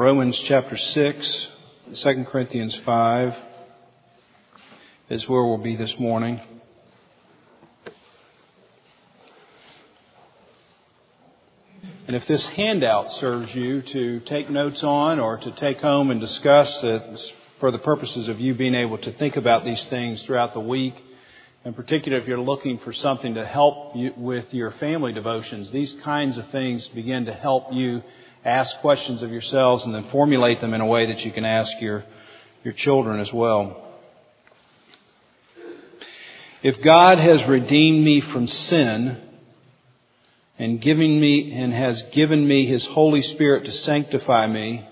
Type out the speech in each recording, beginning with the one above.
Romans chapter 6, 2 Corinthians 5 is where we'll be this morning. And if this handout serves you to take notes on or to take home and discuss for the purposes of you being able to think about these things throughout the week, in particular if you're looking for something to help you with your family devotions, these kinds of things begin to help you ask questions of yourselves and then formulate them in a way that you can ask your, your children as well. If God has redeemed me from sin and giving me and has given me his Holy Spirit to sanctify me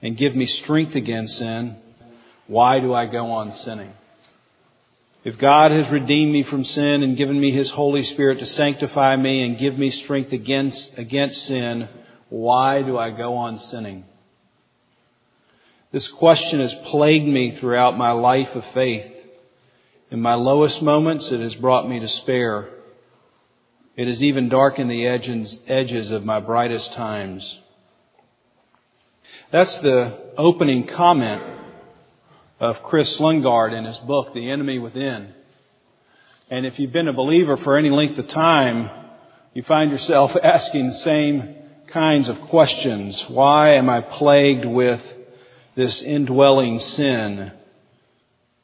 and give me strength against sin, why do I go on sinning? If God has redeemed me from sin and given me his Holy Spirit to sanctify me and give me strength against, against sin, why do I go on sinning? This question has plagued me throughout my life of faith. In my lowest moments, it has brought me despair. It has even darkened the edges of my brightest times. That's the opening comment of Kris Lundgaard in his book, The Enemy Within. And if you've been a believer for any length of time, you find yourself asking the same kinds of questions. Why am I plagued with this indwelling sin?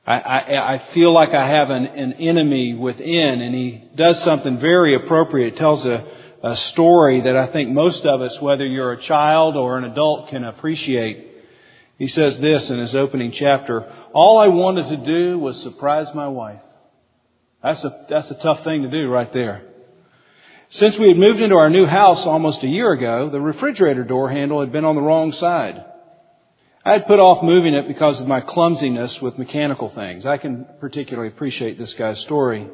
I, I, I feel like I have an, an, enemy within, and he does something very appropriate. tells a, a story that I think most of us, whether you're a child or an adult, can appreciate. He says this in his opening chapter, all I wanted to do was surprise my wife. That's a, that's a tough thing to do right there. Since we had moved into our new house almost a year ago, the refrigerator door handle had been on the wrong side. I had put off moving it because of my clumsiness with mechanical things. I can particularly appreciate this guy's story.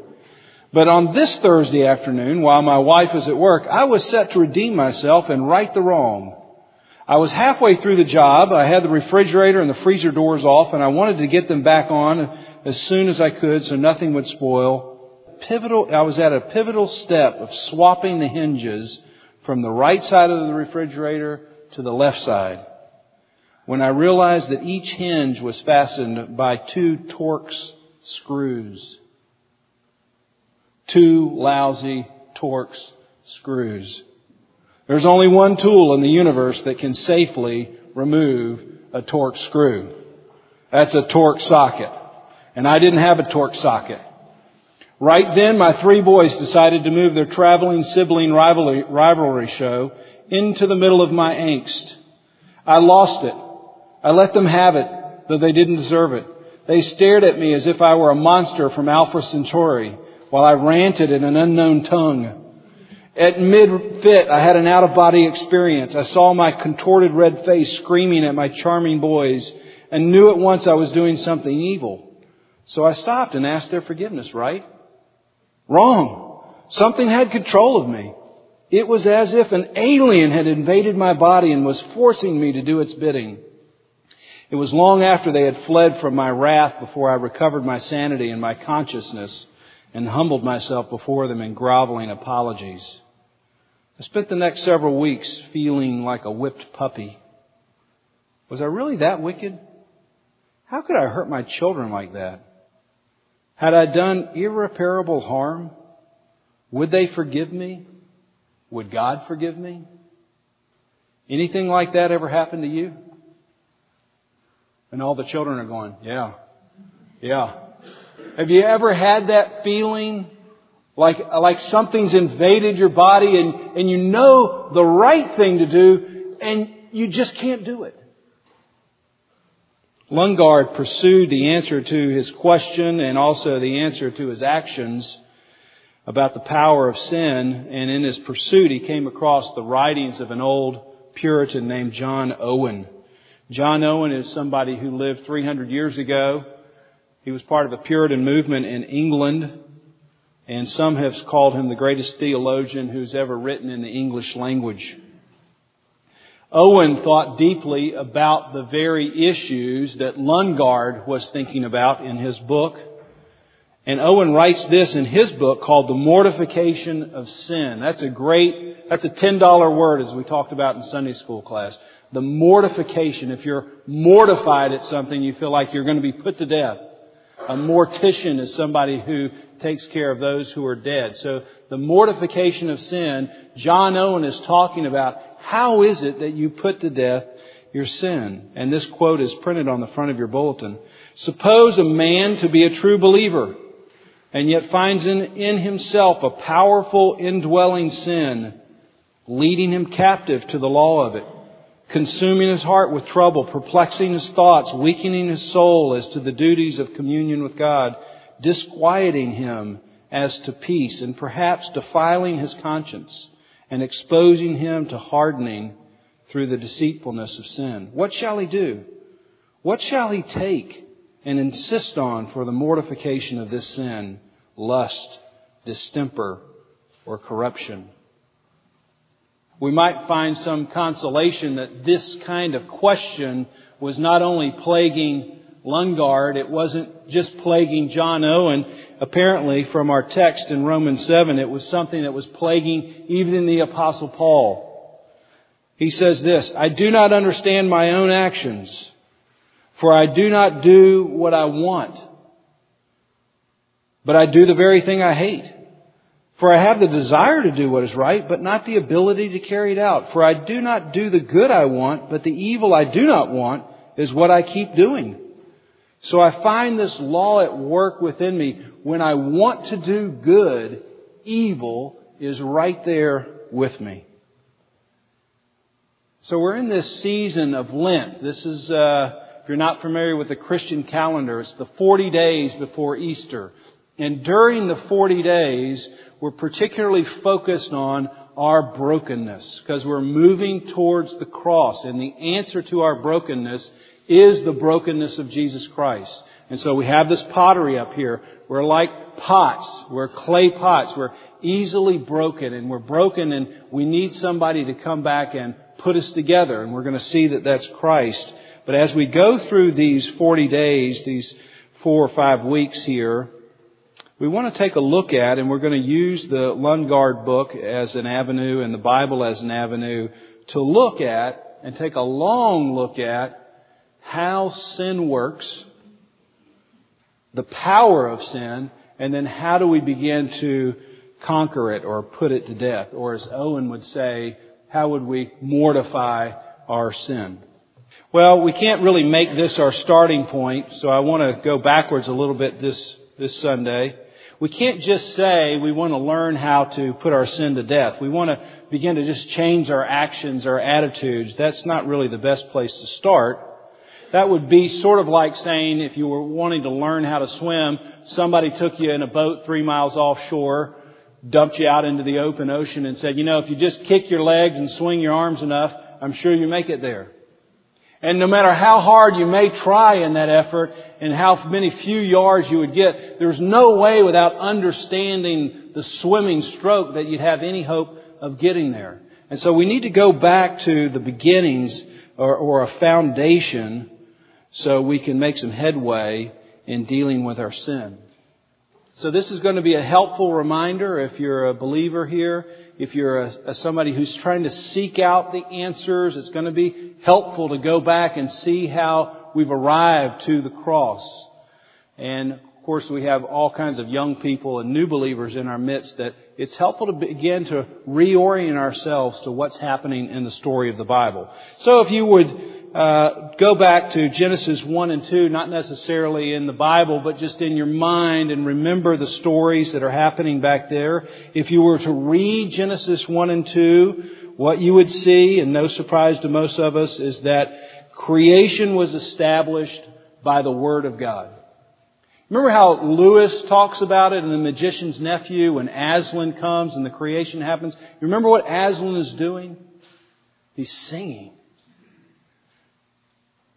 But on this Thursday afternoon, while my wife was at work, I was set to redeem myself and right the wrong. I was halfway through the job. I had the refrigerator and the freezer doors off and I wanted to get them back on as soon as I could so nothing would spoil pivotal, I was at a pivotal step of swapping the hinges from the right side of the refrigerator to the left side. When I realized that each hinge was fastened by two Torx screws. Two lousy Torx screws. There's only one tool in the universe that can safely remove a Torx screw. That's a Torx socket. And I didn't have a Torx socket. Right then, my three boys decided to move their traveling sibling rivalry, rivalry show into the middle of my angst. I lost it. I let them have it, though they didn't deserve it. They stared at me as if I were a monster from Alpha Centauri while I ranted in an unknown tongue. At mid-fit, I had an out-of-body experience. I saw my contorted red face screaming at my charming boys and knew at once I was doing something evil. So I stopped and asked their forgiveness, right? Wrong. Something had control of me. It was as if an alien had invaded my body and was forcing me to do its bidding. It was long after they had fled from my wrath before I recovered my sanity and my consciousness and humbled myself before them in groveling apologies. I spent the next several weeks feeling like a whipped puppy. Was I really that wicked? How could I hurt my children like that? Had I done irreparable harm? Would they forgive me? Would God forgive me? Anything like that ever happen to you? And all the children are going, yeah, yeah. Have you ever had that feeling like, like something's invaded your body and, and you know the right thing to do and you just can't do it? Lundgaard pursued the answer to his question and also the answer to his actions about the power of sin, and in his pursuit he came across the writings of an old Puritan named John Owen. John Owen is somebody who lived 300 years ago. He was part of a Puritan movement in England, and some have called him the greatest theologian who's ever written in the English language. Owen thought deeply about the very issues that Lundgaard was thinking about in his book. And Owen writes this in his book called The Mortification of Sin. That's a great, that's a $10 word as we talked about in Sunday school class. The mortification. If you're mortified at something, you feel like you're going to be put to death. A mortician is somebody who takes care of those who are dead. So the mortification of sin, John Owen is talking about how is it that you put to death your sin? And this quote is printed on the front of your bulletin. Suppose a man to be a true believer and yet finds in, in himself a powerful indwelling sin, leading him captive to the law of it consuming his heart with trouble, perplexing his thoughts, weakening his soul as to the duties of communion with God, disquieting him as to peace, and perhaps defiling his conscience and exposing him to hardening through the deceitfulness of sin. What shall he do? What shall he take and insist on for the mortification of this sin? Lust, distemper, or corruption? We might find some consolation that this kind of question was not only plaguing Lundgaard, it wasn't just plaguing John Owen. Apparently, from our text in Romans 7, it was something that was plaguing even the Apostle Paul. He says this, I do not understand my own actions, for I do not do what I want, but I do the very thing I hate. For I have the desire to do what is right, but not the ability to carry it out. For I do not do the good I want, but the evil I do not want is what I keep doing. So I find this law at work within me. When I want to do good, evil is right there with me. So we're in this season of Lent. This is, uh, if you're not familiar with the Christian calendar, it's the 40 days before Easter. And during the 40 days, we're particularly focused on our brokenness because we're moving towards the cross and the answer to our brokenness is the brokenness of Jesus Christ. And so we have this pottery up here. We're like pots. We're clay pots. We're easily broken and we're broken and we need somebody to come back and put us together and we're going to see that that's Christ. But as we go through these 40 days, these four or five weeks here, we want to take a look at, and we're going to use the Lundgaard book as an avenue and the Bible as an avenue to look at and take a long look at how sin works, the power of sin, and then how do we begin to conquer it or put it to death? Or as Owen would say, how would we mortify our sin? Well, we can't really make this our starting point, so I want to go backwards a little bit this, this Sunday. We can't just say we want to learn how to put our sin to death. We want to begin to just change our actions, our attitudes. That's not really the best place to start. That would be sort of like saying if you were wanting to learn how to swim, somebody took you in a boat three miles offshore, dumped you out into the open ocean and said, you know, if you just kick your legs and swing your arms enough, I'm sure you make it there. And no matter how hard you may try in that effort and how many few yards you would get, there's no way without understanding the swimming stroke that you'd have any hope of getting there. And so we need to go back to the beginnings or, or a foundation so we can make some headway in dealing with our sin. So this is going to be a helpful reminder if you're a believer here, if you're a, a somebody who's trying to seek out the answers, it's going to be helpful to go back and see how we've arrived to the cross. And of course we have all kinds of young people and new believers in our midst that it's helpful to begin to reorient ourselves to what's happening in the story of the Bible. So if you would uh, go back to Genesis 1 and 2, not necessarily in the Bible, but just in your mind and remember the stories that are happening back there. If you were to read Genesis 1 and 2, what you would see, and no surprise to most of us, is that creation was established by the Word of God. Remember how Lewis talks about it in The Magician's Nephew when Aslan comes and the creation happens? You remember what Aslan is doing? He's singing.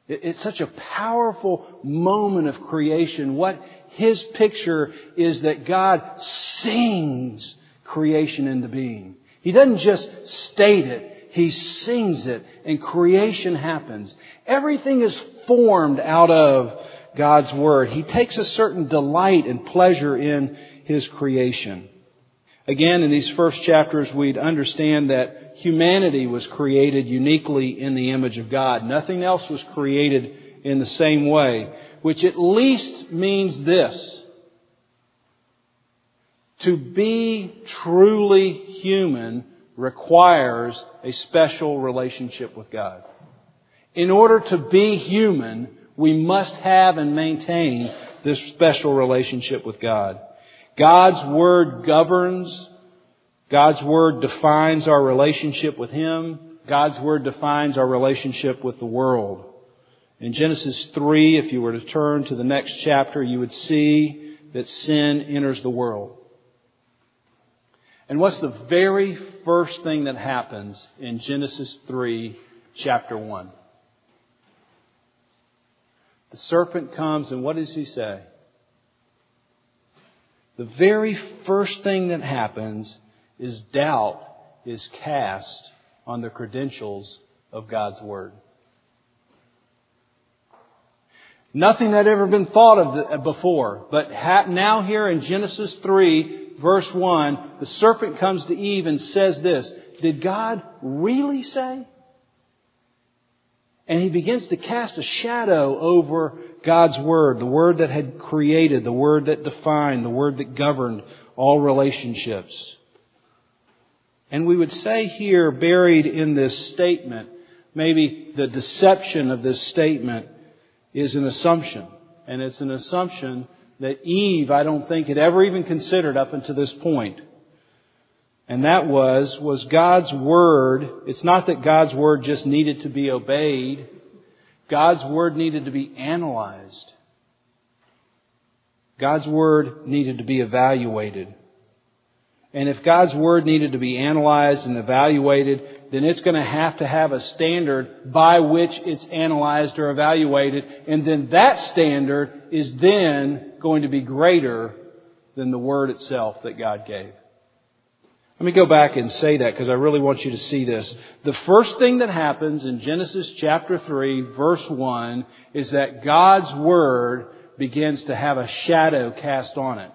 It's such a powerful moment of creation. What his picture is that God sings creation into being. He doesn't just state it. He sings it and creation happens. Everything is formed out of God's Word. He takes a certain delight and pleasure in His creation. Again, in these first chapters, we'd understand that humanity was created uniquely in the image of God. Nothing else was created in the same way, which at least means this. To be truly human requires a special relationship with God. In order to be human, we must have and maintain this special relationship with God. God's Word governs. God's Word defines our relationship with Him. God's Word defines our relationship with the world. In Genesis 3, if you were to turn to the next chapter, you would see that sin enters the world. And what's the very first thing that happens in Genesis 3, chapter 1? The serpent comes and what does he say? The very first thing that happens is doubt is cast on the credentials of God's Word. Nothing had ever been thought of before, but now here in Genesis 3, verse 1, the serpent comes to Eve and says this, Did God really say? And he begins to cast a shadow over God's Word, the Word that had created, the Word that defined, the Word that governed all relationships. And we would say here, buried in this statement, maybe the deception of this statement is an assumption. And it's an assumption that Eve, I don't think, had ever even considered up until this point. And that was, was God's Word, it's not that God's Word just needed to be obeyed. God's Word needed to be analyzed. God's Word needed to be evaluated. And if God's Word needed to be analyzed and evaluated, then it's going to have to have a standard by which it's analyzed or evaluated. And then that standard is then going to be greater than the Word itself that God gave. Let me go back and say that because I really want you to see this. The first thing that happens in Genesis chapter 3 verse 1 is that God's Word begins to have a shadow cast on it.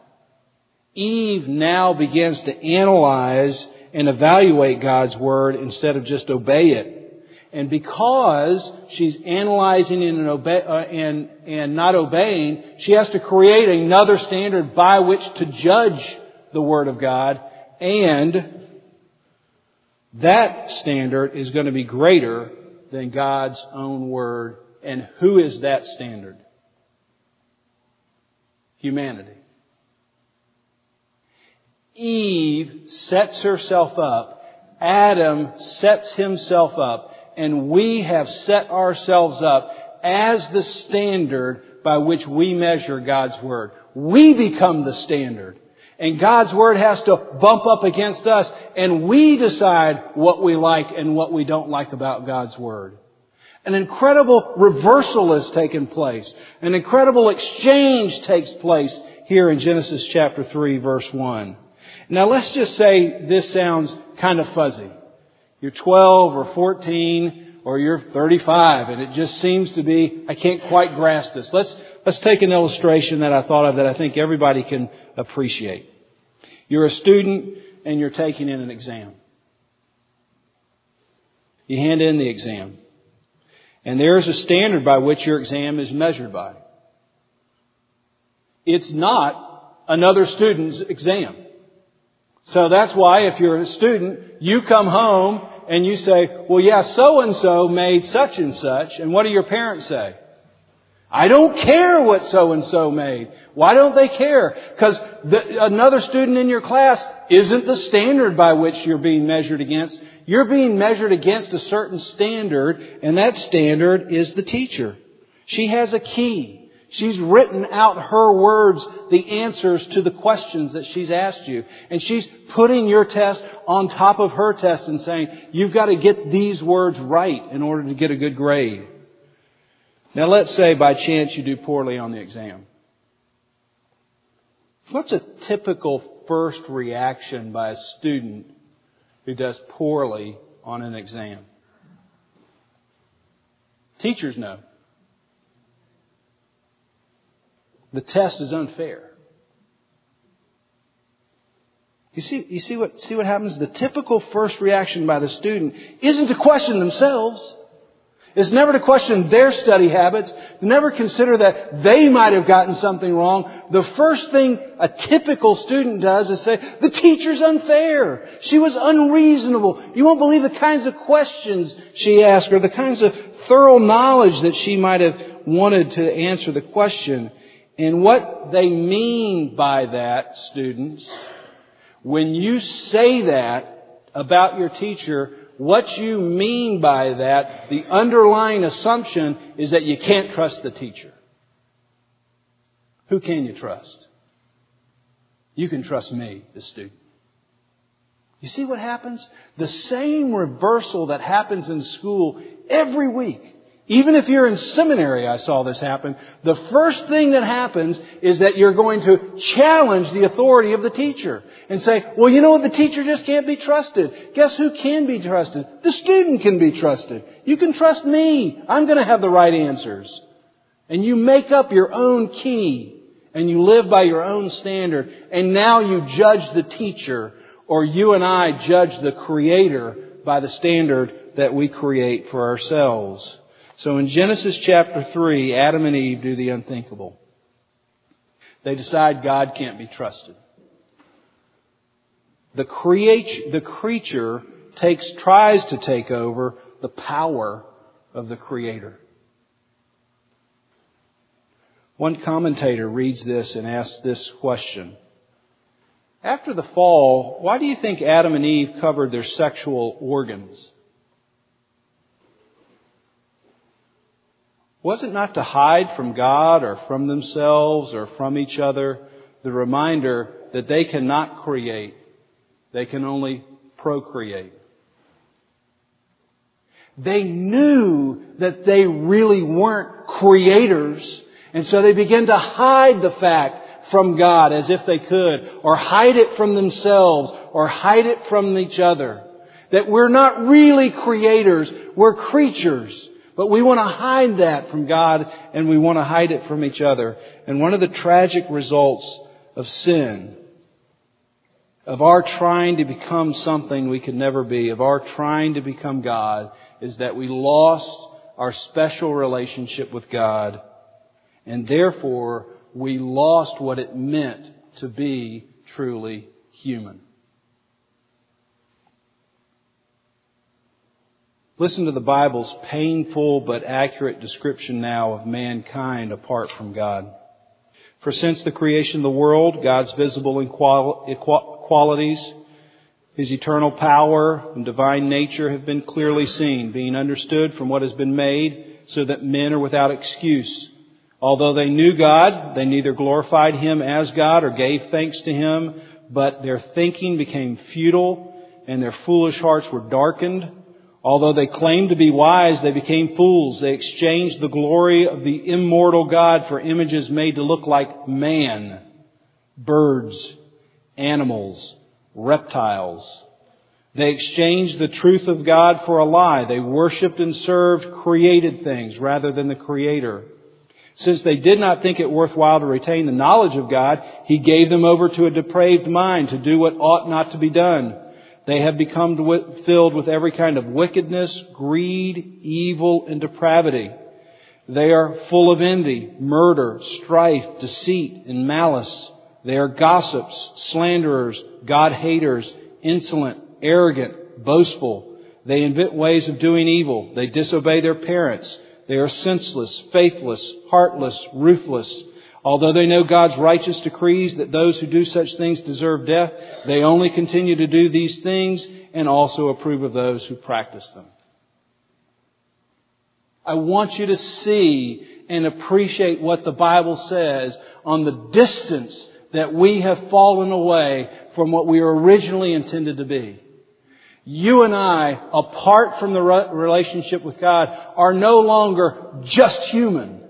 Eve now begins to analyze and evaluate God's Word instead of just obey it. And because she's analyzing and, uh, and, and not obeying, she has to create another standard by which to judge the Word of God and that standard is going to be greater than God's own word. And who is that standard? Humanity. Eve sets herself up. Adam sets himself up. And we have set ourselves up as the standard by which we measure God's Word. We become the standard. And God's Word has to bump up against us and we decide what we like and what we don't like about God's Word. An incredible reversal has taken place. An incredible exchange takes place here in Genesis chapter 3 verse 1. Now let's just say this sounds kind of fuzzy. You're 12 or 14 or you're 35 and it just seems to be, I can't quite grasp this. Let's, let's take an illustration that I thought of that I think everybody can appreciate. You're a student and you're taking in an exam. You hand in the exam. And there's a standard by which your exam is measured by. It's not another student's exam. So that's why if you're a student, you come home and you say, well yeah, so and so made such and such, and what do your parents say? I don't care what so and so made. Why don't they care? Because another student in your class isn't the standard by which you're being measured against. You're being measured against a certain standard, and that standard is the teacher. She has a key. She's written out her words, the answers to the questions that she's asked you. And she's putting your test on top of her test and saying, you've got to get these words right in order to get a good grade. Now let's say by chance you do poorly on the exam. What's a typical first reaction by a student who does poorly on an exam. Teachers know. The test is unfair. You see, you see what, see what happens? The typical first reaction by the student isn't to question themselves. It's never to question their study habits, never consider that they might have gotten something wrong. The first thing a typical student does is say, the teacher's unfair. She was unreasonable. You won't believe the kinds of questions she asked or the kinds of thorough knowledge that she might have wanted to answer the question. And what they mean by that, students, when you say that about your teacher, what you mean by that, the underlying assumption is that you can't trust the teacher. Who can you trust? You can trust me, the student. You see what happens? The same reversal that happens in school every week even if you're in seminary, I saw this happen. The first thing that happens is that you're going to challenge the authority of the teacher and say, well, you know what? The teacher just can't be trusted. Guess who can be trusted? The student can be trusted. You can trust me. I'm going to have the right answers. And you make up your own key and you live by your own standard and now you judge the teacher or you and I judge the creator by the standard that we create for ourselves. So in Genesis chapter 3, Adam and Eve do the unthinkable. They decide God can't be trusted. The, create, the creature takes, tries to take over the power of the Creator. One commentator reads this and asks this question. After the fall, why do you think Adam and Eve covered their sexual organs? Was it not to hide from God or from themselves or from each other the reminder that they cannot create, they can only procreate? They knew that they really weren't creators, and so they began to hide the fact from God as if they could, or hide it from themselves, or hide it from each other. That we're not really creators, we're creatures. But we want to hide that from God and we want to hide it from each other. And one of the tragic results of sin, of our trying to become something we could never be, of our trying to become God, is that we lost our special relationship with God and therefore we lost what it meant to be truly human. Listen to the Bible's painful but accurate description now of mankind apart from God. For since the creation of the world, God's visible qualities, His eternal power and divine nature have been clearly seen, being understood from what has been made, so that men are without excuse. Although they knew God, they neither glorified Him as God or gave thanks to Him, but their thinking became futile and their foolish hearts were darkened. Although they claimed to be wise, they became fools. They exchanged the glory of the immortal God for images made to look like man, birds, animals, reptiles. They exchanged the truth of God for a lie. They worshiped and served created things rather than the Creator. Since they did not think it worthwhile to retain the knowledge of God, He gave them over to a depraved mind to do what ought not to be done. They have become filled with every kind of wickedness, greed, evil, and depravity. They are full of envy, murder, strife, deceit, and malice. They are gossips, slanderers, God haters, insolent, arrogant, boastful. They invent ways of doing evil. They disobey their parents. They are senseless, faithless, heartless, ruthless. Although they know God's righteous decrees that those who do such things deserve death, they only continue to do these things and also approve of those who practice them. I want you to see and appreciate what the Bible says on the distance that we have fallen away from what we were originally intended to be. You and I, apart from the relationship with God, are no longer just human.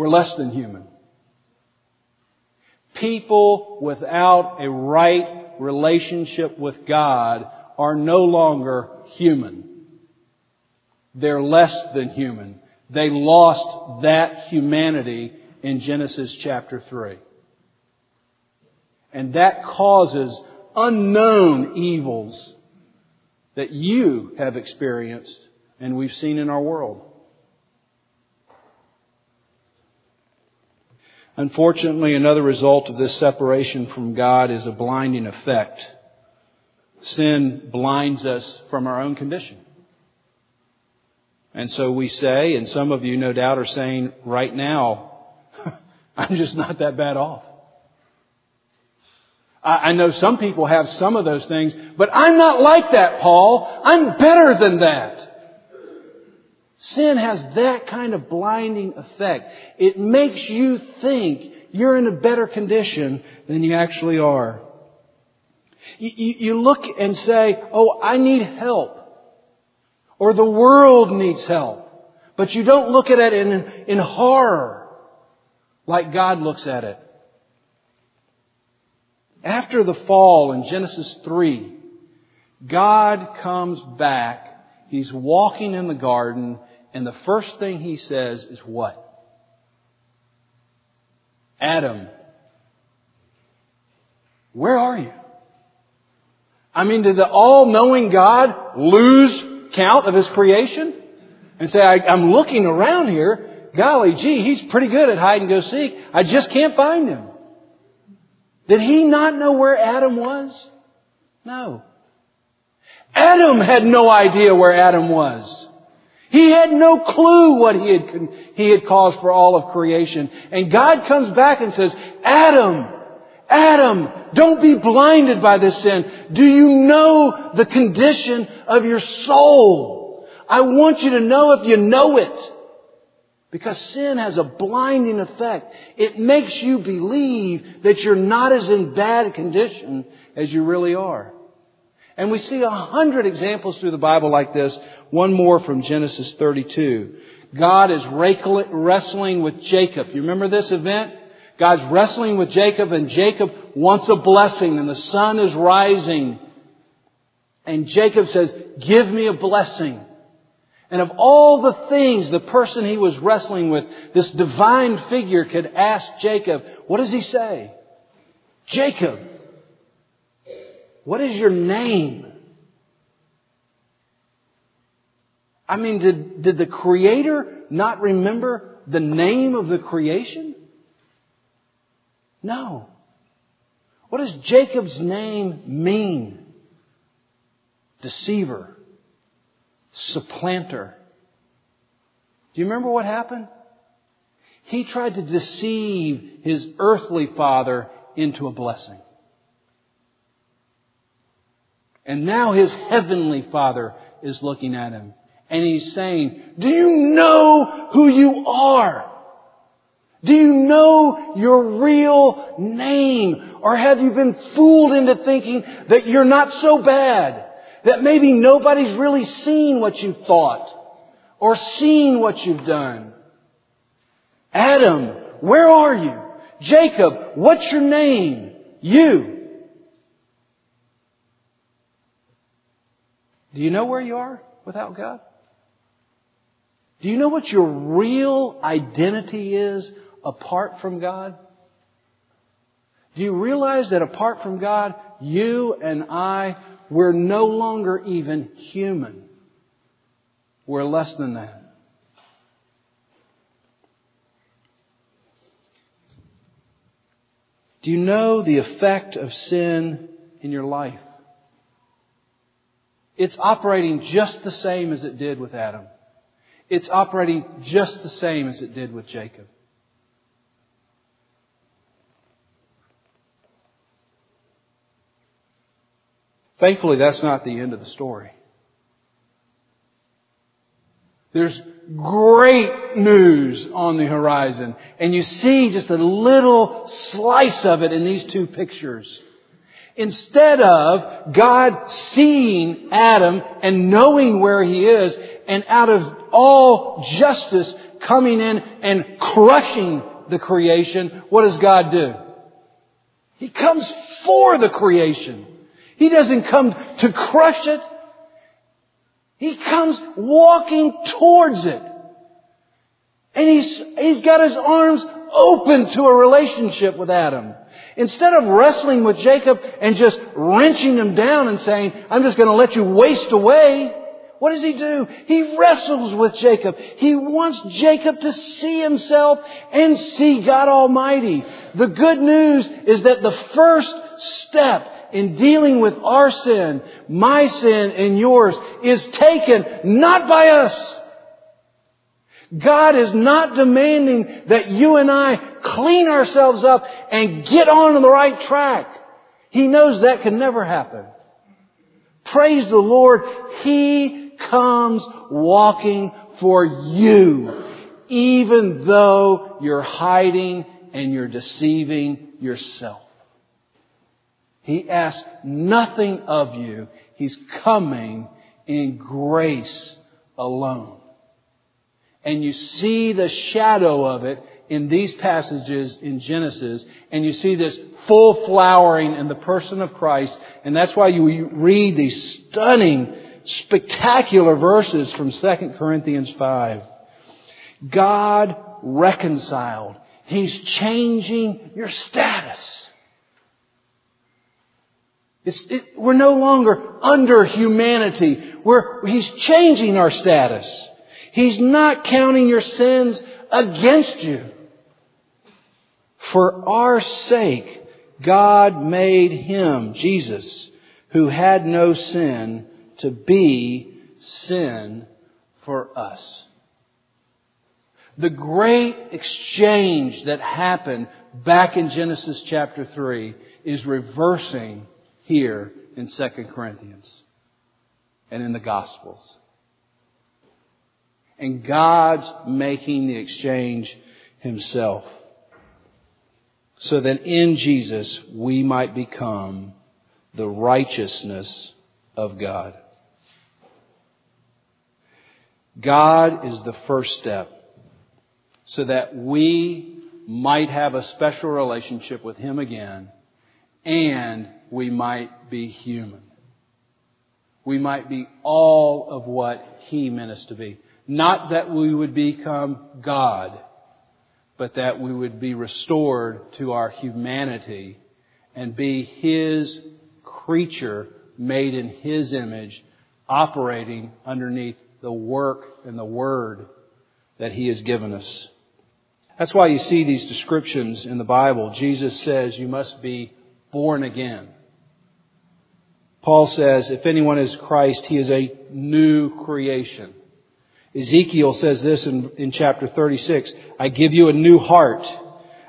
We're less than human. People without a right relationship with God are no longer human. They're less than human. They lost that humanity in Genesis chapter 3. And that causes unknown evils that you have experienced and we've seen in our world. Unfortunately, another result of this separation from God is a blinding effect. Sin blinds us from our own condition. And so we say, and some of you no doubt are saying right now, I'm just not that bad off. I know some people have some of those things, but I'm not like that, Paul. I'm better than that. Sin has that kind of blinding effect. It makes you think you're in a better condition than you actually are. You, look and say, oh, I need help. Or the world needs help. But you don't look at it in, in horror like God looks at it. After the fall in Genesis 3, God comes back. He's walking in the garden and the first thing he says is what? Adam, where are you? I mean, did the all-knowing God lose count of his creation? And say, I, am looking around here. Golly gee, he's pretty good at hide and go seek. I just can't find him. Did he not know where Adam was? No. Adam had no idea where Adam was. He had no clue what he had, he had caused for all of creation. And God comes back and says, Adam, Adam, don't be blinded by this sin. Do you know the condition of your soul? I want you to know if you know it. Because sin has a blinding effect. It makes you believe that you're not as in bad condition as you really are. And we see a hundred examples through the Bible like this. One more from Genesis 32. God is wrestling with Jacob. You remember this event? God's wrestling with Jacob and Jacob wants a blessing and the sun is rising. And Jacob says, give me a blessing. And of all the things the person he was wrestling with, this divine figure could ask Jacob, what does he say? Jacob, what is your name? I mean, did, did the Creator not remember the name of the creation? No. What does Jacob's name mean? Deceiver. Supplanter. Do you remember what happened? He tried to deceive his earthly father into a blessing. And now his heavenly father is looking at him. And he's saying, do you know who you are? Do you know your real name? Or have you been fooled into thinking that you're not so bad? That maybe nobody's really seen what you've thought or seen what you've done. Adam, where are you? Jacob, what's your name? You. Do you know where you are without God? Do you know what your real identity is apart from God? Do you realize that apart from God, you and I, we're no longer even human. We're less than that. Do you know the effect of sin in your life? It's operating just the same as it did with Adam. It's operating just the same as it did with Jacob. Thankfully, that's not the end of the story. There's great news on the horizon, and you see just a little slice of it in these two pictures. Instead of God seeing Adam and knowing where he is and out of all justice coming in and crushing the creation, what does God do? He comes for the creation. He doesn't come to crush it. He comes walking towards it. And he's, he's got his arms open to a relationship with Adam. Instead of wrestling with Jacob and just wrenching him down and saying, I'm just going to let you waste away, what does he do? He wrestles with Jacob. He wants Jacob to see himself and see God Almighty. The good news is that the first step in dealing with our sin, my sin and yours, is taken not by us. God is not demanding that you and I clean ourselves up and get on the right track. He knows that can never happen. Praise the Lord. He comes walking for you, even though you're hiding and you're deceiving yourself. He asks nothing of you. He's coming in grace alone. And you see the shadow of it in these passages in Genesis, and you see this full flowering in the person of Christ, and that's why you read these stunning, spectacular verses from 2 Corinthians 5. God reconciled. He's changing your status. It, we're no longer under humanity. We're, he's changing our status. He's not counting your sins against you. For our sake, God made him, Jesus, who had no sin, to be sin for us. The great exchange that happened back in Genesis chapter 3 is reversing here in 2 Corinthians and in the Gospels. And God's making the exchange himself. So that in Jesus we might become the righteousness of God. God is the first step so that we might have a special relationship with Him again and we might be human. We might be all of what He meant us to be. Not that we would become God, but that we would be restored to our humanity and be His creature made in His image, operating underneath the work and the Word that He has given us. That's why you see these descriptions in the Bible. Jesus says you must be born again. Paul says, if anyone is Christ, he is a new creation. Ezekiel says this in, in chapter 36, I give you a new heart.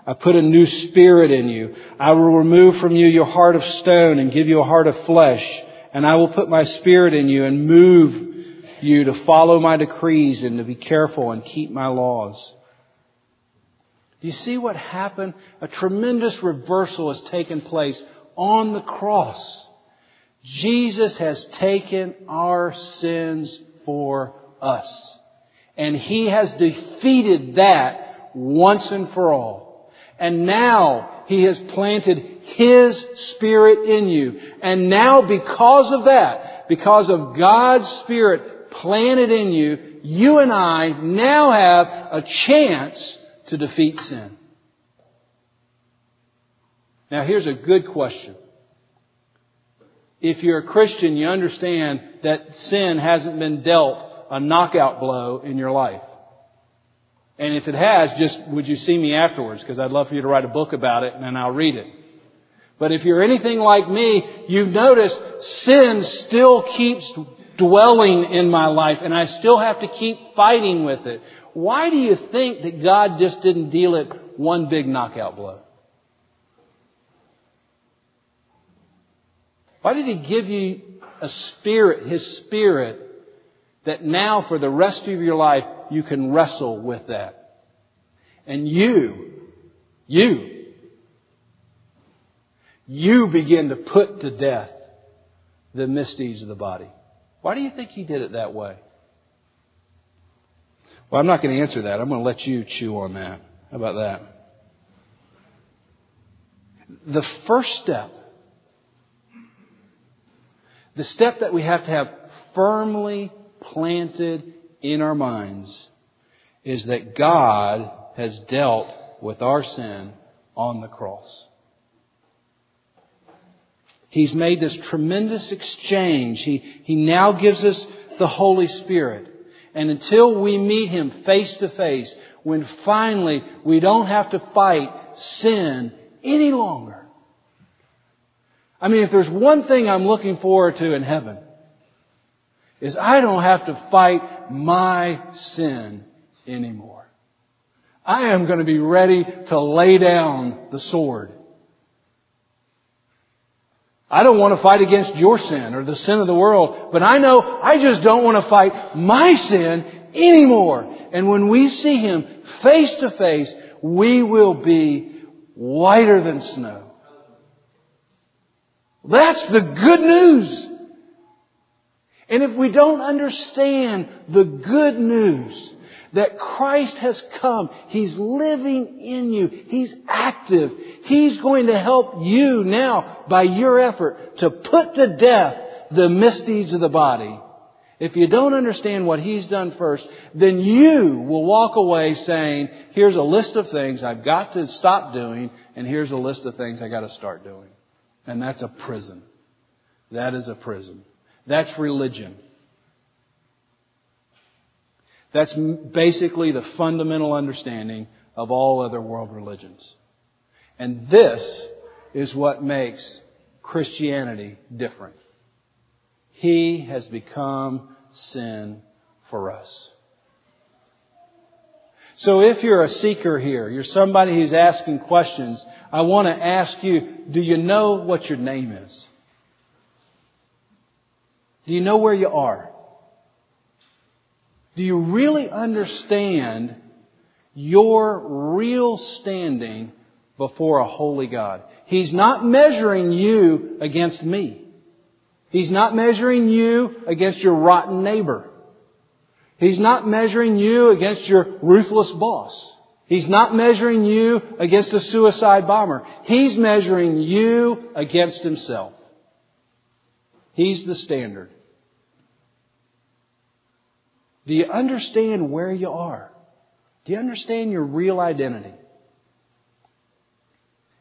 I put a new spirit in you. I will remove from you your heart of stone and give you a heart of flesh. And I will put my spirit in you and move you to follow my decrees and to be careful and keep my laws. Do you see what happened? A tremendous reversal has taken place on the cross. Jesus has taken our sins for us. And He has defeated that once and for all. And now He has planted His Spirit in you. And now because of that, because of God's Spirit planted in you, you and I now have a chance to defeat sin. Now here's a good question. If you're a Christian, you understand that sin hasn't been dealt a knockout blow in your life. And if it has, just would you see me afterwards? Because I'd love for you to write a book about it and then I'll read it. But if you're anything like me, you've noticed sin still keeps dwelling in my life and I still have to keep fighting with it. Why do you think that God just didn't deal it one big knockout blow? Why did He give you a spirit, His spirit, that now for the rest of your life you can wrestle with that. And you, you, you begin to put to death the misdeeds of the body. Why do you think he did it that way? Well, I'm not going to answer that. I'm going to let you chew on that. How about that? The first step The step that we have to have firmly planted in our minds is that God has dealt with our sin on the cross. He's made this tremendous exchange. He, he now gives us the Holy Spirit. And until we meet Him face to face, when finally we don't have to fight sin any longer. I mean, if there's one thing I'm looking forward to in heaven, is I don't have to fight my sin anymore. I am going to be ready to lay down the sword. I don't want to fight against your sin or the sin of the world, but I know I just don't want to fight my sin anymore. And when we see Him face to face, we will be whiter than snow. That's the good news. And if we don't understand the good news that Christ has come, He's living in you, He's active, He's going to help you now by your effort to put to death the misdeeds of the body. If you don't understand what He's done first, then you will walk away saying, here's a list of things I've got to stop doing, and here's a list of things I've got to start doing. And that's a prison. That is a prison. That's religion. That's basically the fundamental understanding of all other world religions. And this is what makes Christianity different. He has become sin for us. So if you're a seeker here, you're somebody who's asking questions, I want to ask you, do you know what your name is? Do you know where you are? Do you really understand your real standing before a holy God? He's not measuring you against me. He's not measuring you against your rotten neighbor. He's not measuring you against your ruthless boss. He's not measuring you against a suicide bomber. He's measuring you against himself. He's the standard. Do you understand where you are? Do you understand your real identity?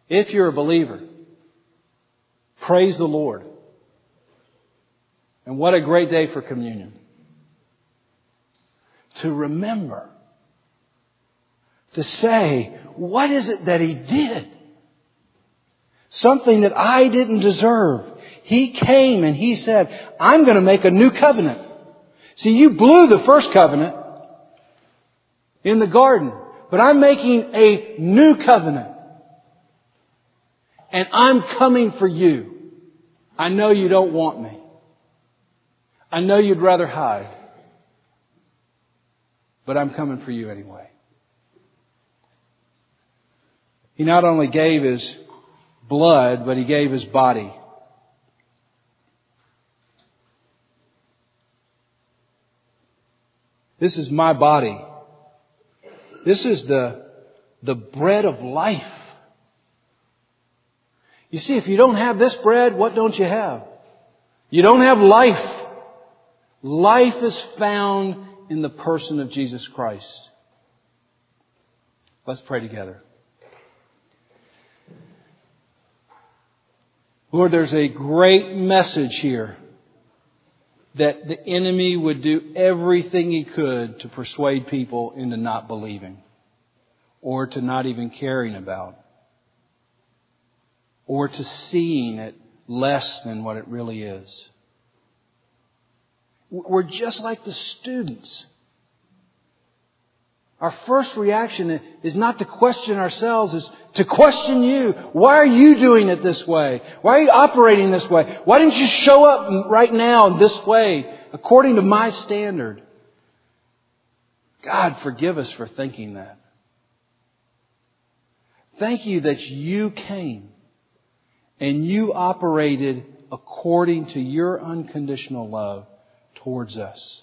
If you're a believer, praise the Lord. And what a great day for communion. To remember, to say, what is it that He did? Something that I didn't deserve. He came and He said, I'm going to make a new covenant. See, you blew the first covenant in the garden, but I'm making a new covenant. And I'm coming for you. I know you don't want me. I know you'd rather hide. But I'm coming for you anyway. He not only gave his blood, but he gave his body. This is my body. This is the, the bread of life. You see, if you don't have this bread, what don't you have? You don't have life. Life is found in the person of Jesus Christ. Let's pray together. Lord, there's a great message here that the enemy would do everything he could to persuade people into not believing or to not even caring about or to seeing it less than what it really is. We're just like the students our first reaction is not to question ourselves, is to question you. Why are you doing it this way? Why are you operating this way? Why didn't you show up right now in this way according to my standard? God, forgive us for thinking that. Thank you that you came and you operated according to your unconditional love towards us.